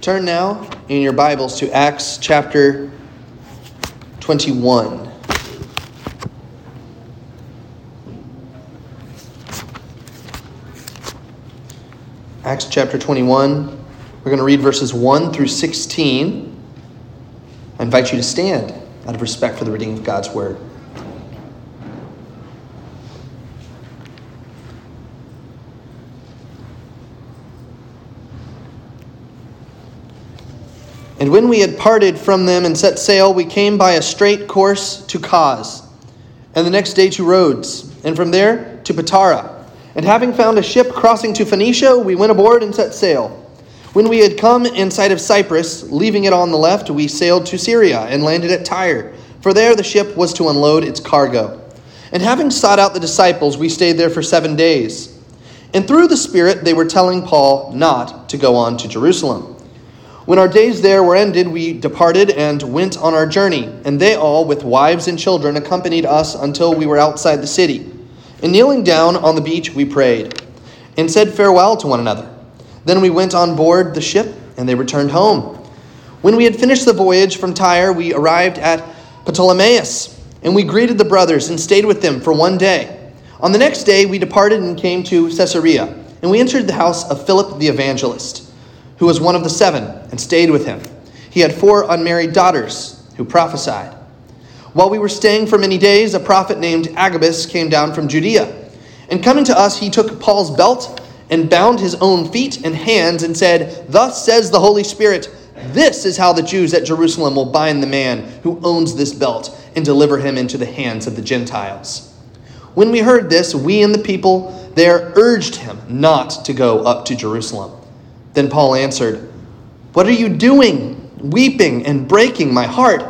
Turn now in your Bibles to Acts chapter 21. Acts chapter 21. We're going to read verses 1 through 16. I invite you to stand out of respect for the reading of God's word. And when we had parted from them and set sail, we came by a straight course to Cos, and the next day to Rhodes, and from there to Patara. And having found a ship crossing to Phoenicia, we went aboard and set sail. When we had come in sight of Cyprus, leaving it on the left, we sailed to Syria and landed at Tyre, for there the ship was to unload its cargo. And having sought out the disciples, we stayed there for seven days. And through the Spirit, they were telling Paul not to go on to Jerusalem. When our days there were ended, we departed and went on our journey, and they all, with wives and children, accompanied us until we were outside the city. And kneeling down on the beach, we prayed and said farewell to one another. Then we went on board the ship, and they returned home. When we had finished the voyage from Tyre, we arrived at Ptolemais, and we greeted the brothers and stayed with them for one day. On the next day, we departed and came to Caesarea, and we entered the house of Philip the evangelist who was one of the seven, and stayed with him. He had four unmarried daughters who prophesied. While we were staying for many days, a prophet named Agabus came down from Judea. And coming to us, he took Paul's belt and bound his own feet and hands and said, Thus says the Holy Spirit, this is how the Jews at Jerusalem will bind the man who owns this belt and deliver him into the hands of the Gentiles. When we heard this, we and the people there urged him not to go up to Jerusalem. Then Paul answered, What are you doing, weeping and breaking my heart?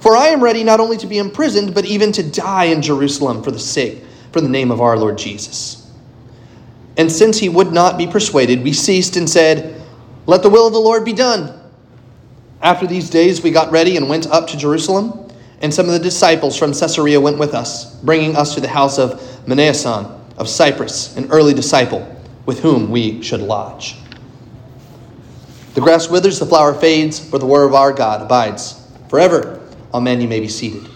For I am ready not only to be imprisoned, but even to die in Jerusalem for the sake, for the name of our Lord Jesus. And since he would not be persuaded, we ceased and said, Let the will of the Lord be done. After these days, we got ready and went up to Jerusalem, and some of the disciples from Caesarea went with us, bringing us to the house of Mnason of Cyprus, an early disciple, with whom we should lodge. The grass withers, the flower fades, but the word of our God abides forever. Amen. You may be seated.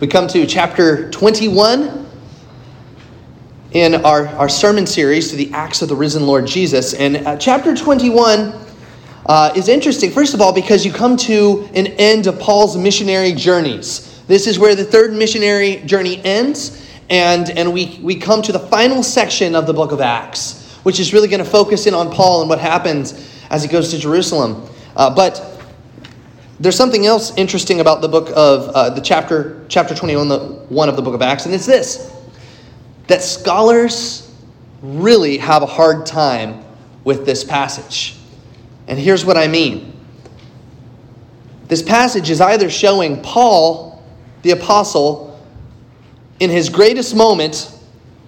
We come to chapter 21 in our, our sermon series to the Acts of the Risen Lord Jesus. And uh, chapter 21 uh, is interesting, first of all, because you come to an end of Paul's missionary journeys. This is where the third missionary journey ends, and, and we, we come to the final section of the book of Acts, which is really going to focus in on Paul and what happens as he goes to Jerusalem. Uh, but there's something else interesting about the book of uh, the chapter chapter 21 the one of the book of acts and it's this that scholars really have a hard time with this passage and here's what I mean this passage is either showing Paul, the apostle, in his greatest moment,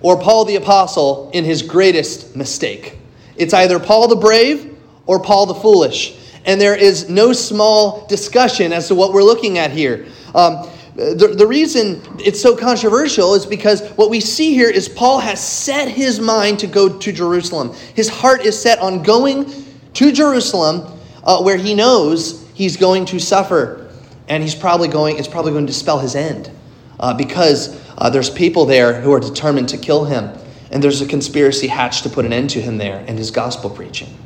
or Paul, the apostle, in his greatest mistake. It's either Paul the brave or Paul the foolish. And there is no small discussion as to what we're looking at here. Um, the, the reason it's so controversial is because what we see here is Paul has set his mind to go to Jerusalem. His heart is set on going to Jerusalem, uh, where he knows he's going to suffer, and he's probably going. It's probably going to spell his end, uh, because uh, there's people there who are determined to kill him, and there's a conspiracy hatched to put an end to him there and his gospel preaching.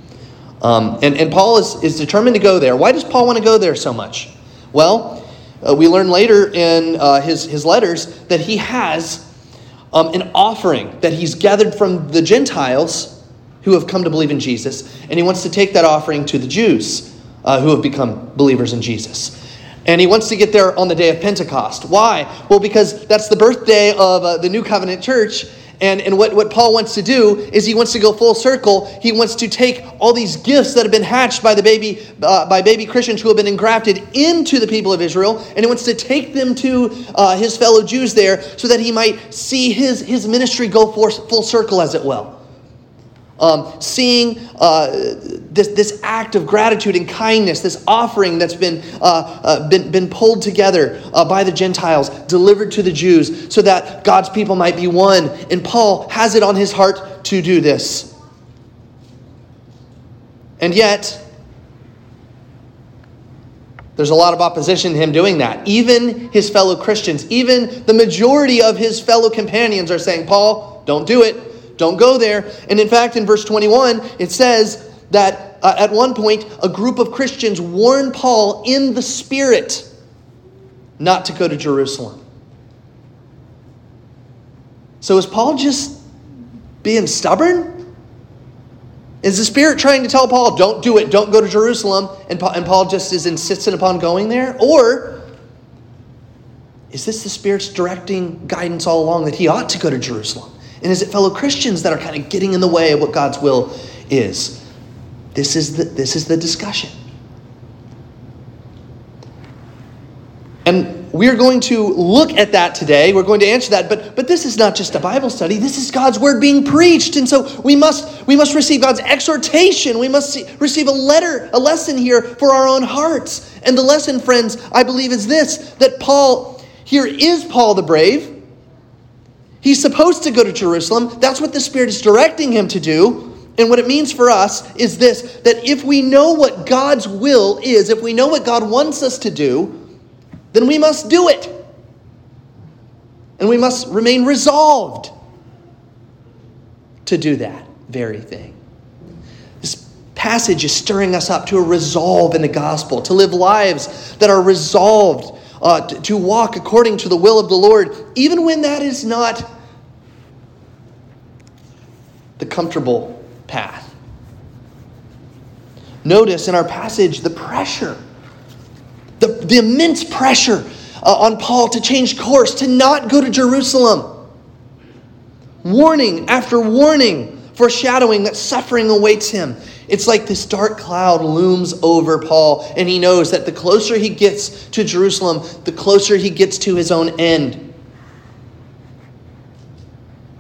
Um, and, and Paul is, is determined to go there. Why does Paul want to go there so much? Well, uh, we learn later in uh, his, his letters that he has um, an offering that he's gathered from the Gentiles who have come to believe in Jesus, and he wants to take that offering to the Jews uh, who have become believers in Jesus. And he wants to get there on the day of Pentecost. Why? Well, because that's the birthday of uh, the New Covenant Church. And, and what, what Paul wants to do is he wants to go full circle. He wants to take all these gifts that have been hatched by the baby uh, by baby Christians who have been engrafted into the people of Israel, and he wants to take them to uh, his fellow Jews there so that he might see his, his ministry go for, full circle, as it will. Um, seeing uh, this, this act of gratitude and kindness, this offering that's been, uh, uh, been, been pulled together uh, by the Gentiles, delivered to the Jews, so that God's people might be one. And Paul has it on his heart to do this. And yet, there's a lot of opposition to him doing that. Even his fellow Christians, even the majority of his fellow companions are saying, Paul, don't do it. Don't go there. And in fact, in verse 21, it says that uh, at one point, a group of Christians warned Paul in the Spirit not to go to Jerusalem. So is Paul just being stubborn? Is the Spirit trying to tell Paul, don't do it, don't go to Jerusalem, and and Paul just is insistent upon going there? Or is this the Spirit's directing guidance all along that he ought to go to Jerusalem? And is it fellow Christians that are kind of getting in the way of what God's will is? This is the, this is the discussion. And we're going to look at that today. We're going to answer that. But, but this is not just a Bible study. This is God's word being preached. And so we must, we must receive God's exhortation. We must see, receive a letter, a lesson here for our own hearts. And the lesson, friends, I believe is this that Paul, here is Paul the brave. He's supposed to go to Jerusalem. That's what the Spirit is directing him to do. And what it means for us is this that if we know what God's will is, if we know what God wants us to do, then we must do it. And we must remain resolved to do that very thing. This passage is stirring us up to a resolve in the gospel, to live lives that are resolved, uh, to, to walk according to the will of the Lord, even when that is not the comfortable path. Notice in our passage the pressure the, the immense pressure uh, on Paul to change course, to not go to Jerusalem. Warning after warning, foreshadowing that suffering awaits him. It's like this dark cloud looms over Paul, and he knows that the closer he gets to Jerusalem, the closer he gets to his own end.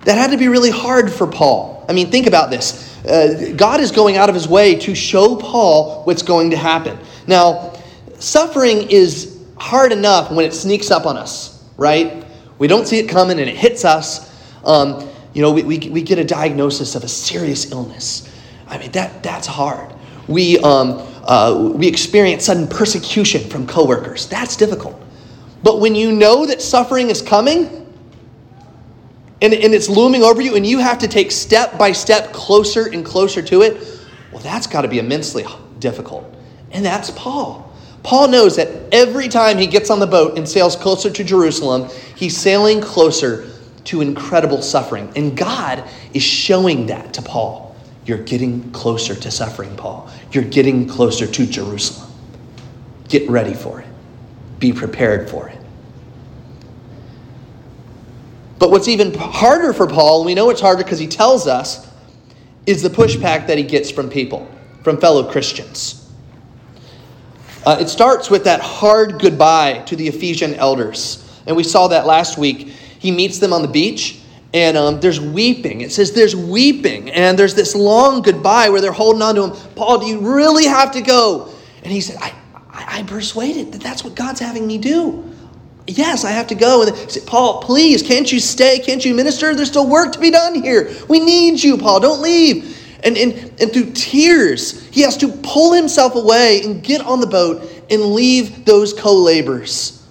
That had to be really hard for Paul. I mean, think about this. Uh, God is going out of his way to show Paul what's going to happen. Now, suffering is hard enough when it sneaks up on us, right? We don't see it coming and it hits us. Um, you know, we, we, we, get a diagnosis of a serious illness. I mean, that, that's hard. We, um, uh, we experience sudden persecution from coworkers. That's difficult. But when you know that suffering is coming and, and it's looming over you and you have to take step by step closer and closer to it, well, that's got to be immensely difficult. And that's Paul. Paul knows that every time he gets on the boat and sails closer to Jerusalem, he's sailing closer to incredible suffering. And God is showing that to Paul. You're getting closer to suffering, Paul. You're getting closer to Jerusalem. Get ready for it, be prepared for it. But what's even harder for Paul, and we know it's harder because he tells us, is the pushback that he gets from people, from fellow Christians. Uh, it starts with that hard goodbye to the Ephesian elders. And we saw that last week. He meets them on the beach, and um, there's weeping. It says there's weeping, and there's this long goodbye where they're holding on to him. Paul, do you really have to go? And he said, I, I, I'm persuaded that that's what God's having me do. Yes, I have to go. And said, Paul, please, can't you stay? Can't you minister? There's still work to be done here. We need you, Paul. Don't leave. And, and, and through tears, he has to pull himself away and get on the boat and leave those co laborers,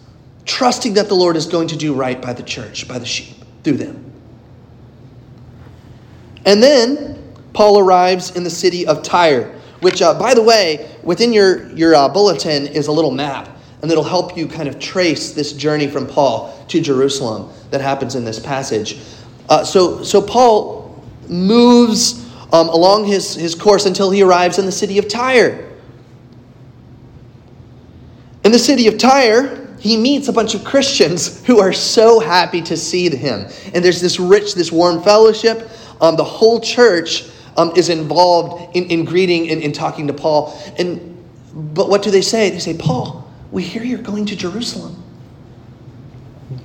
trusting that the Lord is going to do right by the church, by the sheep, through them. And then Paul arrives in the city of Tyre, which, uh, by the way, within your, your uh, bulletin is a little map, and it'll help you kind of trace this journey from Paul to Jerusalem that happens in this passage. Uh, so, so Paul moves um, along his, his course until he arrives in the city of Tyre. In the city of Tyre, he meets a bunch of Christians who are so happy to see him. And there's this rich, this warm fellowship. Um, the whole church um, is involved in, in greeting and in talking to Paul. And but what do they say? They say, Paul, we hear you're going to Jerusalem.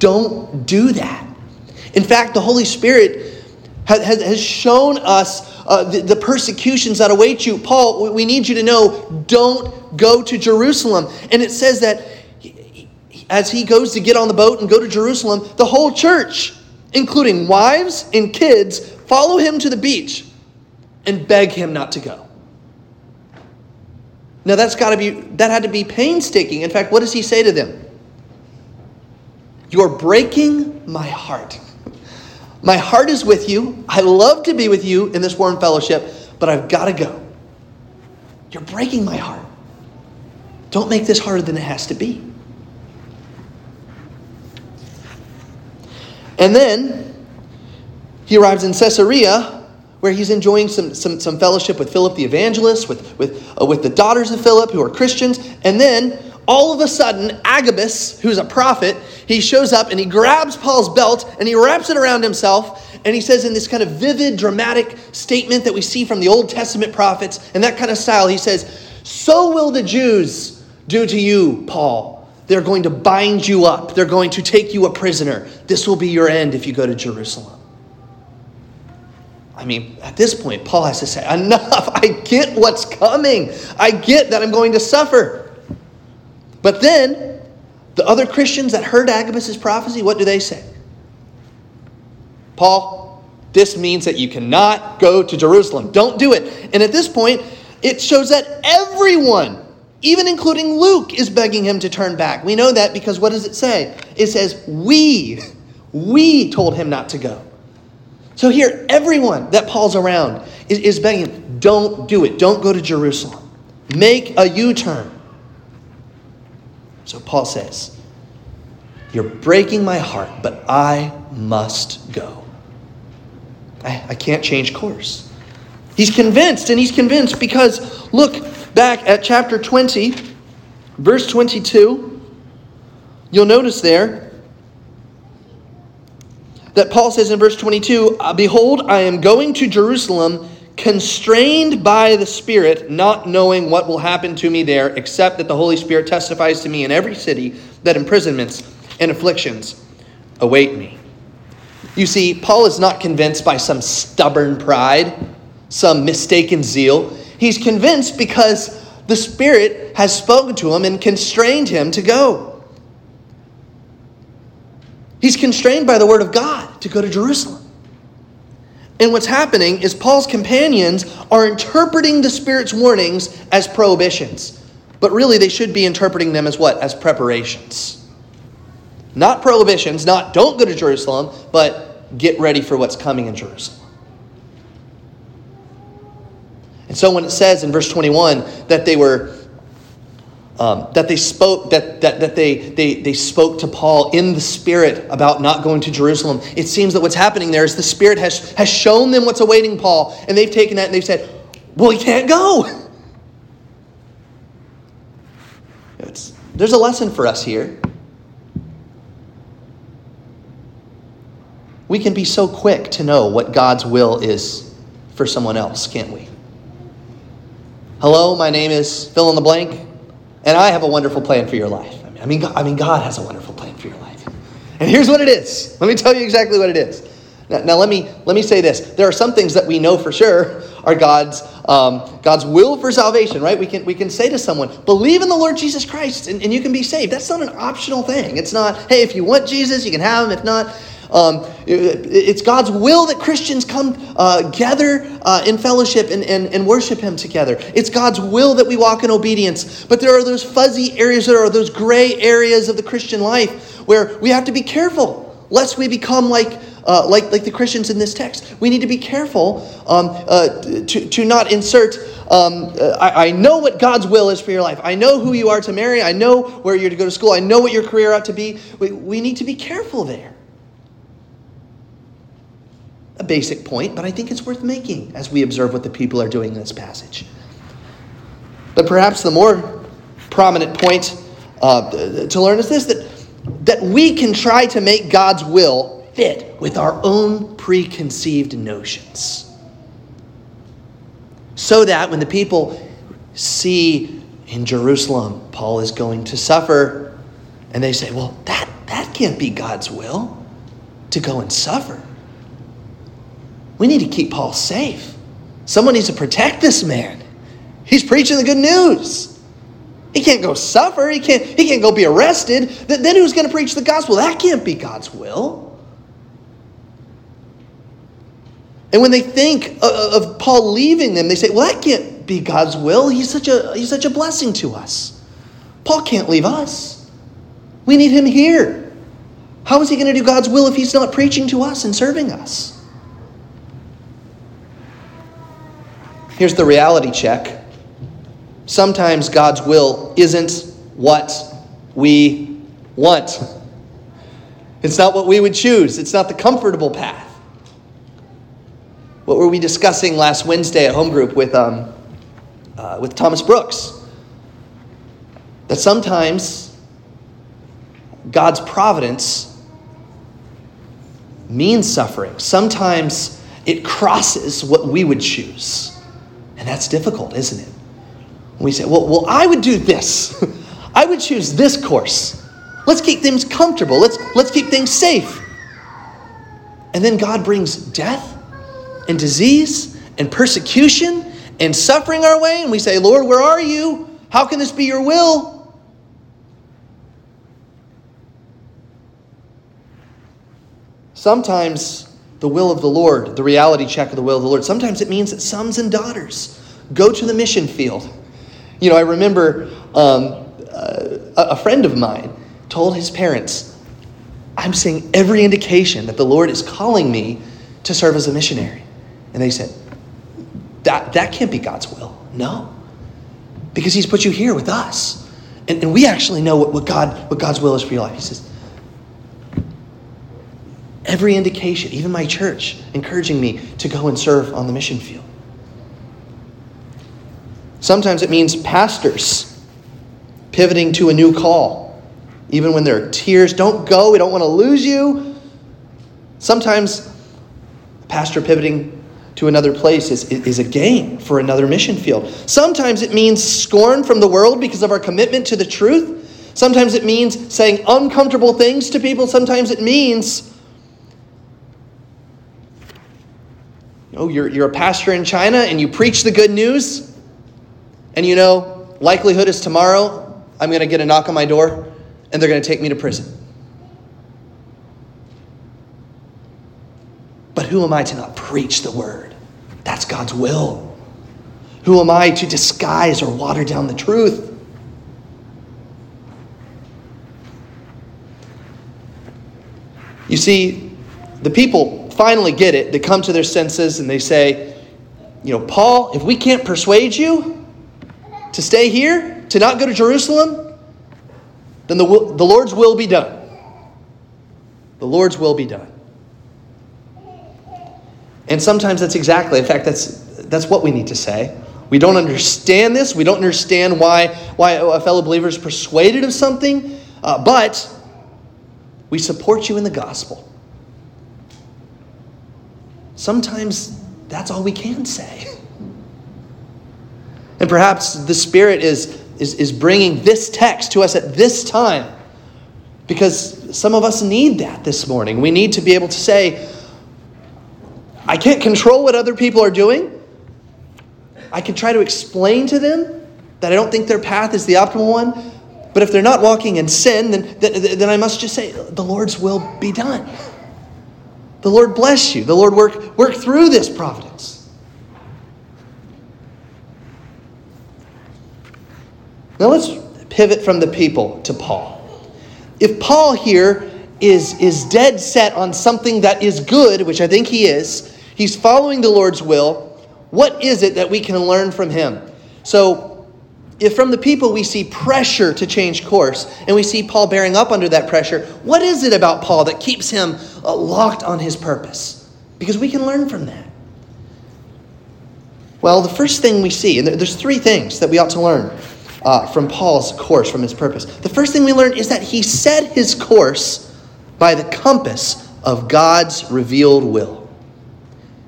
Don't do that. In fact, the Holy Spirit has, shown us uh, the persecutions that await you. Paul, we need you to know don't go to Jerusalem. And it says that as he goes to get on the boat and go to Jerusalem, the whole church, including wives and kids, follow him to the beach and beg him not to go. Now that's got to be that had to be painstaking. In fact, what does he say to them? You're breaking my heart. My heart is with you. I love to be with you in this warm fellowship, but I've got to go. You're breaking my heart. Don't make this harder than it has to be. And then he arrives in Caesarea where he's enjoying some, some, some fellowship with Philip the evangelist, with, with, uh, with the daughters of Philip who are Christians. And then all of a sudden, Agabus, who's a prophet, he shows up and he grabs Paul's belt and he wraps it around himself. And he says, in this kind of vivid, dramatic statement that we see from the Old Testament prophets, in that kind of style, he says, So will the Jews do to you, Paul. They're going to bind you up, they're going to take you a prisoner. This will be your end if you go to Jerusalem. I mean, at this point, Paul has to say, Enough. I get what's coming. I get that I'm going to suffer. But then, the other Christians that heard Agabus' prophecy, what do they say? Paul, this means that you cannot go to Jerusalem. Don't do it. And at this point, it shows that everyone, even including Luke, is begging him to turn back. We know that because what does it say? It says, We, we told him not to go. So here, everyone that Paul's around is, is begging, don't do it. Don't go to Jerusalem. Make a U turn. So Paul says, You're breaking my heart, but I must go. I, I can't change course. He's convinced, and he's convinced because look back at chapter 20, verse 22. You'll notice there that Paul says in verse 22 uh, Behold, I am going to Jerusalem, constrained by the Spirit, not knowing what will happen to me there, except that the Holy Spirit testifies to me in every city that imprisonments and afflictions await me. You see, Paul is not convinced by some stubborn pride, some mistaken zeal. He's convinced because the Spirit has spoken to him and constrained him to go. He's constrained by the word of God to go to Jerusalem. And what's happening is Paul's companions are interpreting the Spirit's warnings as prohibitions. But really, they should be interpreting them as what? As preparations. Not prohibitions, not don't go to Jerusalem, but get ready for what's coming in Jerusalem. And so when it says in verse 21 that they were um, that they spoke that, that, that they, they, they spoke to paul in the spirit about not going to jerusalem. It seems that what's happening there is the spirit has, has shown them what's awaiting paul and they've taken that and they've said well he can't go. It's, there's a lesson for us here. We can be so quick to know what god's will is for someone else can't we? Hello my name is fill in the blank and I have a wonderful plan for your life. I mean, I mean, God has a wonderful plan for your life. And here's what it is. Let me tell you exactly what it is. Now, now let me let me say this. There are some things that we know for sure are God's um, God's will for salvation, right? We can we can say to someone, believe in the Lord Jesus Christ, and, and you can be saved. That's not an optional thing. It's not, hey, if you want Jesus, you can have him. If not, um, it's God's will that Christians come uh, uh, in fellowship and, and, and worship Him together. It's God's will that we walk in obedience. But there are those fuzzy areas, there are those gray areas of the Christian life where we have to be careful lest we become like uh, like, like the Christians in this text. We need to be careful um, uh, to, to not insert, um, uh, I, I, know what God's will is for your life. I know who you are to marry. I know where you're to go to school. I know what your career ought to be. We, we need to be careful there a basic point, but I think it's worth making as we observe what the people are doing in this passage. But perhaps the more prominent point uh, to learn is this that, that we can try to make God's will fit with our own preconceived notions. So that when the people see in Jerusalem, Paul is going to suffer, and they say, well, that, that can't be God's will to go and suffer. We need to keep Paul safe. Someone needs to protect this man. He's preaching the good news. He can't go suffer. He can't, he can't go be arrested. Then who's going to preach the gospel? That can't be God's will. And when they think uh, uh, of Paul leaving them, they say, well, that can't be God's will. He's such a, he's such a blessing to us. Paul can't leave us. We need him here. How is he going to do God's will if he's not preaching to us and serving us? Here's the reality check. Sometimes God's will isn't what we want. It's not what we would choose. It's not the comfortable path. What were we discussing last Wednesday at home group with, um, uh, with Thomas Brooks? That sometimes God's providence means suffering. Sometimes it crosses what we would choose. And that's difficult, isn't it? We say, well, well I would do this. I would choose this course. Let's keep things comfortable. Let's, let's keep things safe. And then God brings death and disease and persecution and suffering our way, and we say, Lord, where are you? How can this be your will? Sometimes the will of the Lord, the reality check of the will of the Lord, sometimes it means that sons and daughters go to the mission field. You know, I remember um, uh, a friend of mine told his parents, I'm seeing every indication that the Lord is calling me to serve as a missionary. And they said, that, that can't be God's will. No. Because he's put you here with us. And, and we actually know what, what, God, what God's will is for your life. He says, every indication, even my church, encouraging me to go and serve on the mission field. Sometimes it means pastors pivoting to a new call, even when there are tears. Don't go, we don't want to lose you. Sometimes a pastor pivoting to another place is, is a gain for another mission field. Sometimes it means scorn from the world because of our commitment to the truth. Sometimes it means saying uncomfortable things to people. Sometimes it means, you know, you're, you're a pastor in China and you preach the good news, and you know, likelihood is tomorrow I'm going to get a knock on my door and they're going to take me to prison. But who am I to not preach the word? That's God's will. Who am I to disguise or water down the truth? You see, the people finally get it. They come to their senses and they say, You know, Paul, if we can't persuade you to stay here, to not go to Jerusalem, then the, the Lord's will be done. The Lord's will be done. And sometimes that's exactly, in fact, that's, that's what we need to say. We don't understand this. We don't understand why, why a fellow believer is persuaded of something, uh, but we support you in the gospel. Sometimes that's all we can say. And perhaps the Spirit is, is, is bringing this text to us at this time because some of us need that this morning. We need to be able to say, I can't control what other people are doing. I can try to explain to them that I don't think their path is the optimal one. But if they're not walking in sin, then, then, then I must just say, the Lord's will be done. The Lord bless you. The Lord work, work through this providence. Now let's pivot from the people to Paul. If Paul here is, is dead set on something that is good, which I think he is, He's following the Lord's will. What is it that we can learn from him? So, if from the people we see pressure to change course, and we see Paul bearing up under that pressure, what is it about Paul that keeps him uh, locked on his purpose? Because we can learn from that. Well, the first thing we see, and there's three things that we ought to learn uh, from Paul's course, from his purpose. The first thing we learn is that he set his course by the compass of God's revealed will.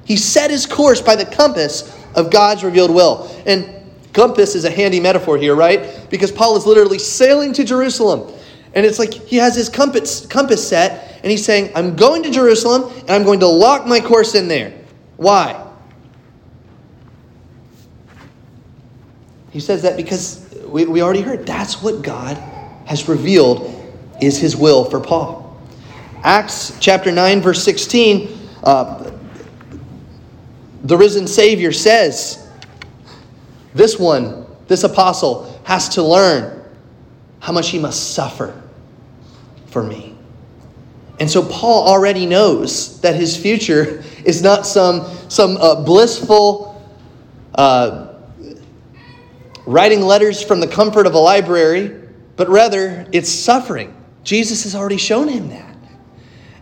He set his course by the compass of God's revealed will. And compass is a handy metaphor here, right? Because Paul is literally sailing to Jerusalem. And it's like he has his compass, compass set, and he's saying, I'm going to Jerusalem, and I'm going to lock my course in there. Why? He says that because we, we already heard that's what God has revealed is his will for Paul. Acts chapter 9, verse 16, uh, the risen Savior says, This one, this apostle, has to learn how much he must suffer for me. And so Paul already knows that his future is not some, some uh, blissful uh, writing letters from the comfort of a library, but rather it's suffering. Jesus has already shown him that.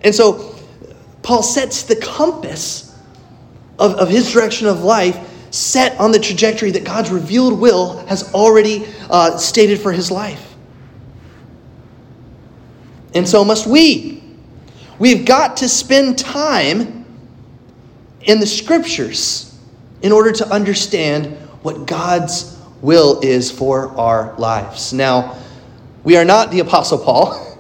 And so Paul sets the compass of, of his direction of life set on the trajectory that God's revealed will has already uh, stated for his life. And so must we. We've got to spend time in the scriptures in order to understand what God's will is for our lives. Now, we are not the Apostle Paul.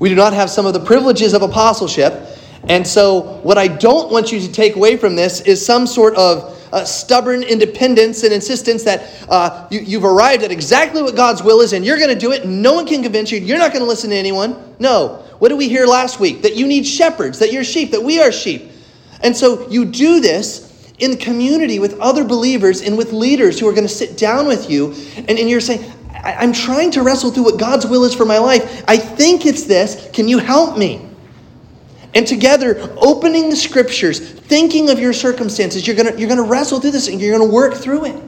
We do not have some of the privileges of apostleship. And so, what I don't want you to take away from this is some sort of uh, stubborn independence and insistence that uh, you, have arrived at exactly what God's will is and you're going to do it no one can convince you. You're not going to listen to anyone. No. What did we hear last week? That you need shepherds, that you're sheep, that we are sheep. And so you do this in community with other believers and with leaders who are going to sit down with you and, and you're saying, I'm trying to wrestle through what God's will is for my life. I think it's this. Can you help me? And together, opening the scriptures, thinking of your circumstances, you're going you're going to wrestle through this and you're going to work through it.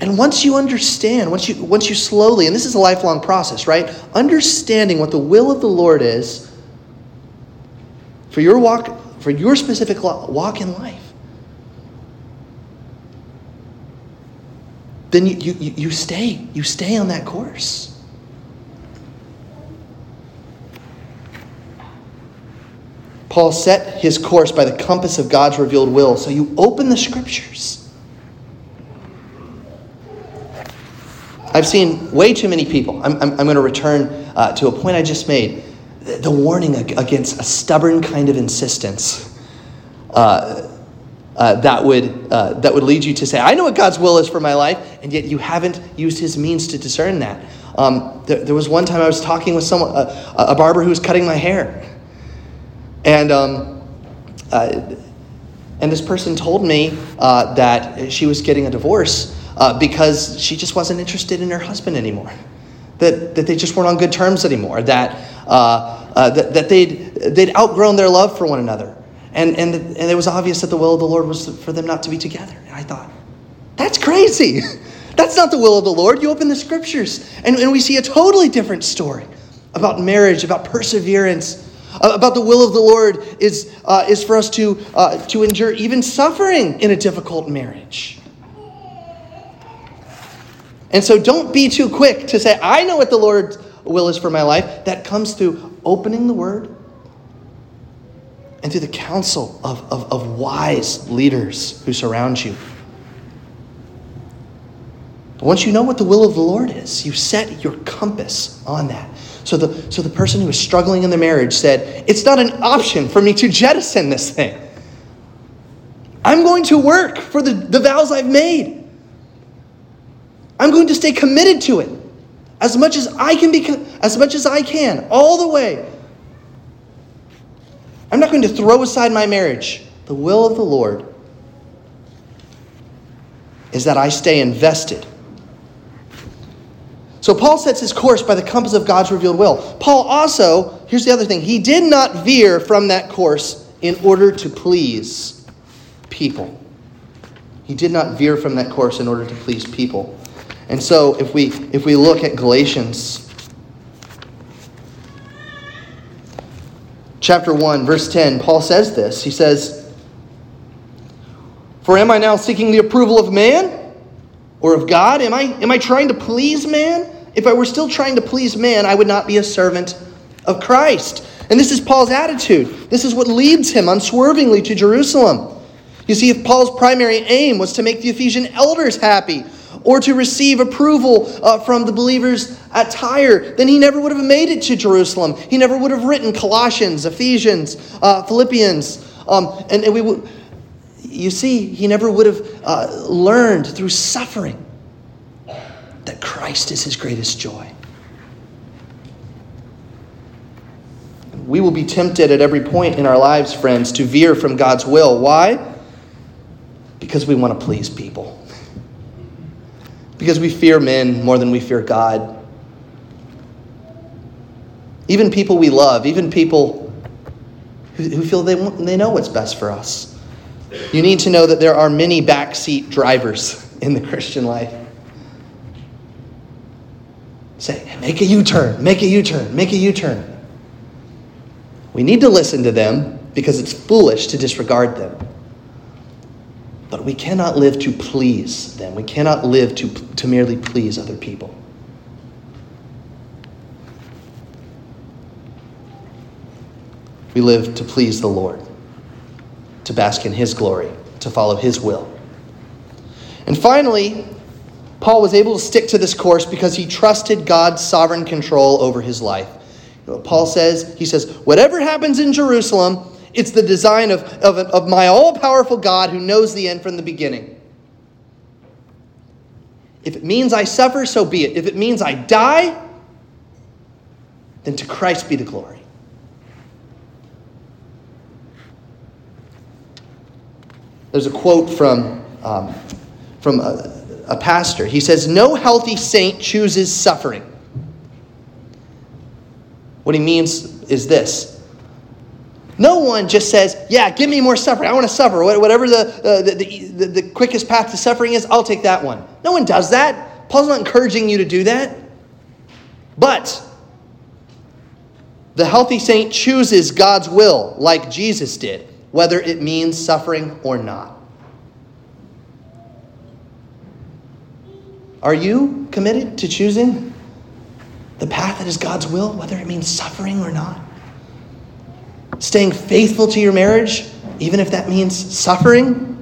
And once you understand, once you, once you slowly, and this is a lifelong process, right? Understanding what the will of the Lord is for your walk, for your specific walk in life, then you, you, you stay. You stay on that course. Paul set his course by the compass of God's revealed will. So you open the scriptures. I've seen way too many people. I'm, I'm, I'm going to return uh, to a point I just made the warning against a stubborn kind of insistence uh, uh, that, would, uh, that would lead you to say, I know what God's will is for my life, and yet you haven't used his means to discern that. Um, there, there, was one time I was talking with someone, a, a barber who was cutting my hair. And, um, uh, and this person told me uh, that she was getting a divorce uh, because she just wasn't interested in her husband anymore. That, that they just weren't on good terms anymore. That, uh, uh, that, that they'd, they'd outgrown their love for one another. And, and, and it was obvious that the will of the Lord was for them not to be together. And I thought, that's crazy. That's not the will of the Lord. You open the scriptures, and, and we see a totally different story about marriage, about perseverance, about the will of the Lord is, uh, is for us to, uh, to endure even suffering in a difficult marriage. And so don't be too quick to say, I know what the Lord's will is for my life. That comes through opening the Word and through the counsel of, of, of wise leaders who surround you. But Once you know what the will of the Lord is, you set your compass on that. So the, so the person who was struggling in the marriage said, It's not an option for me to jettison this thing. I'm going to work for the, the vows I've made. I'm going to stay committed to it as much as I can be as much as I can, all the way. I'm not going to throw aside my marriage. The will of the Lord is that I stay invested so Paul sets his course by the compass of God's revealed will. Paul also, here's the other thing, he did not veer from that course in order to please people. He did not veer from that course in order to please people. And so if we if we look at Galatians chapter 1 verse 10, Paul says this. He says, "For am I now seeking the approval of man?" Or of God? Am I, am I trying to please man? If I were still trying to please man, I would not be a servant of Christ. And this is Paul's attitude. This is what leads him unswervingly to Jerusalem. You see, if Paul's primary aim was to make the Ephesian elders happy, or to receive approval uh, from the believers at Tyre, then he never would have made it to Jerusalem. He never would have written Colossians, Ephesians, uh, Philippians. Um, and, and we would, you see, he never would have uh, learned through suffering that Christ is his greatest joy. We will be tempted at every point in our lives, friends, to veer from God's will. Why? Because we want to please people. Because we fear men more than we fear God. Even people we love, even people who, who feel they, they know what's best for us. You need to know that there are many backseat drivers in the Christian life. Say, make a U turn, make a U turn, make a U turn. We need to listen to them because it's foolish to disregard them. But we cannot live to please them. We cannot live to, to merely please other people. We live to please the Lord, to bask in His glory, to follow His will. And finally, Paul was able to stick to this course because he trusted God's sovereign control over his life. You know what Paul says? He says, Whatever happens in Jerusalem, it's the design of, of, of my all powerful God who knows the end from the beginning. If it means I suffer, so be it. If it means I die, then to Christ be the glory. There's a quote from, um, from a, a pastor. He says, No healthy saint chooses suffering. What he means is this no one just says, Yeah, give me more suffering. I want to suffer. Whatever the, uh, the, the, the, quickest path to suffering is, I'll take that one. No one does that. Paul's not encouraging you to do that. But the healthy saint chooses God's will like Jesus did, whether it means suffering or not. Are you committed to choosing the path that is God's will, whether it means suffering or not? Staying faithful to your marriage, even if that means suffering?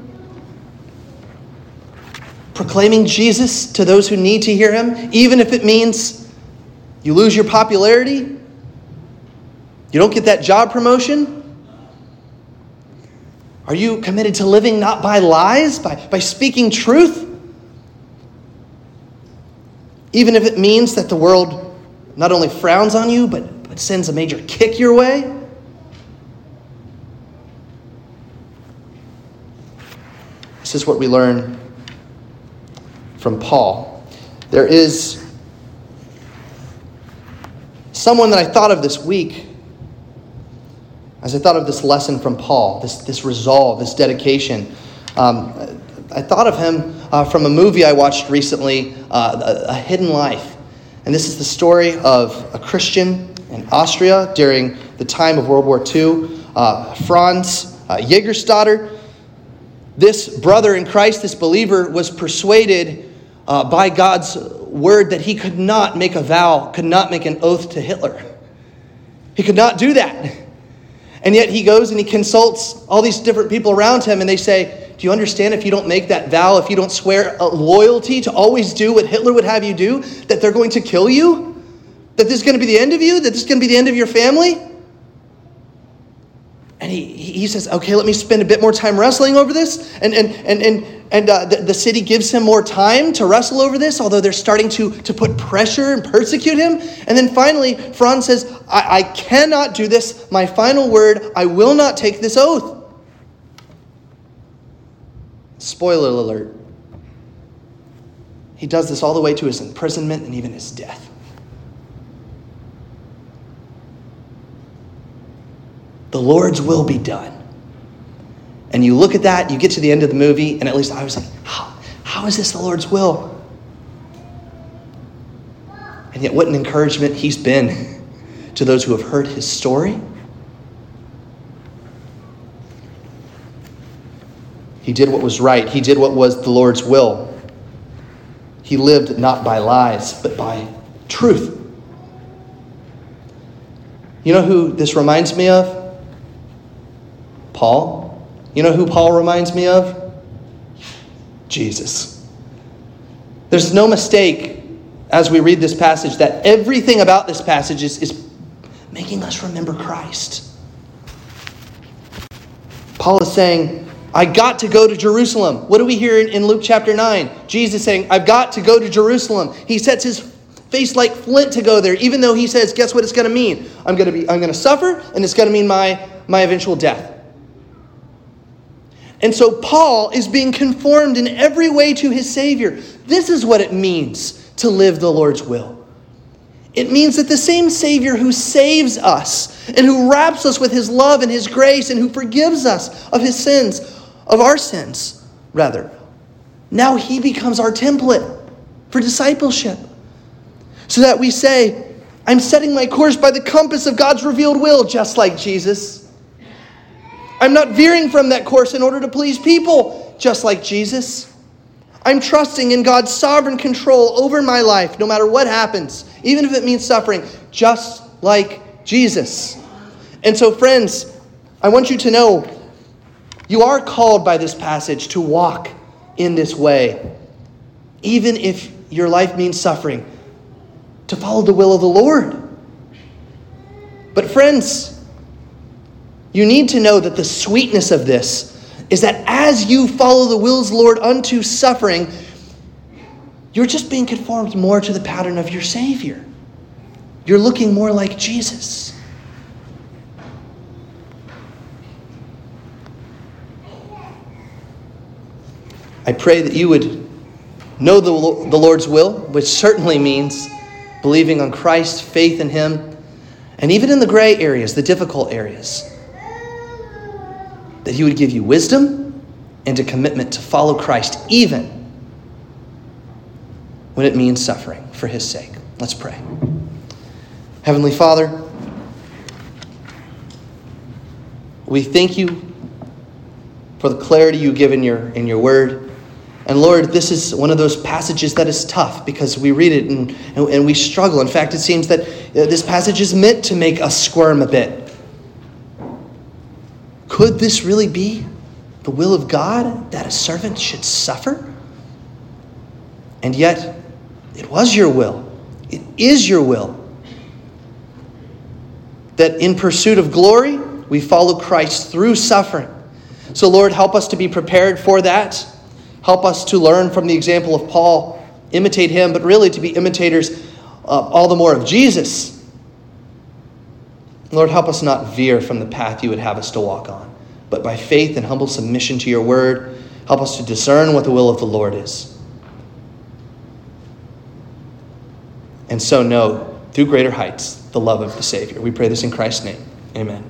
Proclaiming Jesus to those who need to hear him, even if it means you lose your popularity? You don't get that job promotion? Are you committed to living not by lies, by, by speaking truth? Even if it means that the world not only frowns on you, but, but sends a major kick your way? This is what we learn from Paul. There is someone that I thought of this week as I thought of this lesson from Paul, this, this resolve, this dedication. Um, I thought of him uh, from a movie I watched recently, uh, a, a, Hidden Life. And this is the story of a Christian in Austria during the time of World War II, uh, Franz uh, Jägerstätter. This brother in Christ, this believer, was persuaded uh, by God's word that he could not make a vow, could not make an oath to Hitler. He could not do that. And yet he goes and he consults all these different people around him, and they say, do you understand if you don't make that vow, if you don't swear a loyalty to always do what Hitler would have you do, that they're going to kill you? That this is going to be the end of you? That this is going to be the end of your family? And he, he says, okay, let me spend a bit more time wrestling over this. And, and, and, and, and uh, the, the city gives him more time to wrestle over this, although they're starting to, to put pressure and persecute him. And then finally, Franz says, I, I cannot do this. My final word, I will not take this oath. Spoiler alert. He does this all the way to his imprisonment and even his death. The Lord's will be done. And you look at that, you get to the end of the movie, and at least I was like, how, how is this the Lord's will? And yet, what an encouragement he's been to those who have heard his story He did what was right, he did what was the Lord's will. He lived not by lies, but by truth. You know who this reminds me of? Paul. You know who Paul reminds me of? Jesus. There's no mistake as we read this passage that everything about this passage is, is making us remember Christ. Paul is saying, I got to go to Jerusalem. What do we hear in Luke chapter 9? Jesus saying, I've got to go to Jerusalem. He sets his face like flint to go there, even though he says, guess what it's going to mean? I'm going to be I'm going to suffer, and it's going to mean my, my eventual death. And so Paul is being conformed in every way to his Savior. This is what it means to live the Lord's will. It means that the same Savior who saves us and who wraps us with his love and his grace and who forgives us of his sins, of our sins, rather, now he becomes our template for discipleship. So that we say, I'm setting my course by the compass of God's revealed will, just like Jesus. I'm not veering from that course in order to please people, just like Jesus. I'm trusting in God's sovereign control over my life, no matter what happens, even if it means suffering, just like Jesus. And so, friends, I want you to know you are called by this passage to walk in this way, even if your life means suffering, to follow the will of the Lord. But, friends, you need to know that the sweetness of this is that as you follow the wills, Lord, unto suffering, you're just being conformed more to the pattern of your Savior. You're looking more like Jesus. I pray that you would know the, the Lord's will, which certainly means believing on Christ, faith in Him, and even in the gray areas, the difficult areas that He would give you wisdom and a commitment to follow Christ, even when it means suffering for His sake. Let's pray. Heavenly Father, we thank you for the clarity you give in your, in your word. And Lord, this is one of those passages that is tough because we read it and, and, and we struggle. In fact, it seems that uh, this passage is meant to make us squirm a bit. Could this really be the will of God that a servant should suffer? And yet, it was your will. It is your will that in pursuit of glory, we follow Christ through suffering. So, Lord, help us to be prepared for that. Help us to learn from the example of Paul, imitate him, but really to be imitators uh, all the more of Jesus Lord, help us not veer from the path you would have us to walk on, but by faith and humble submission to your word, help us to discern what the will of the Lord is. And so know, through greater heights, the love of the Savior. We pray this in Christ's name. Amen.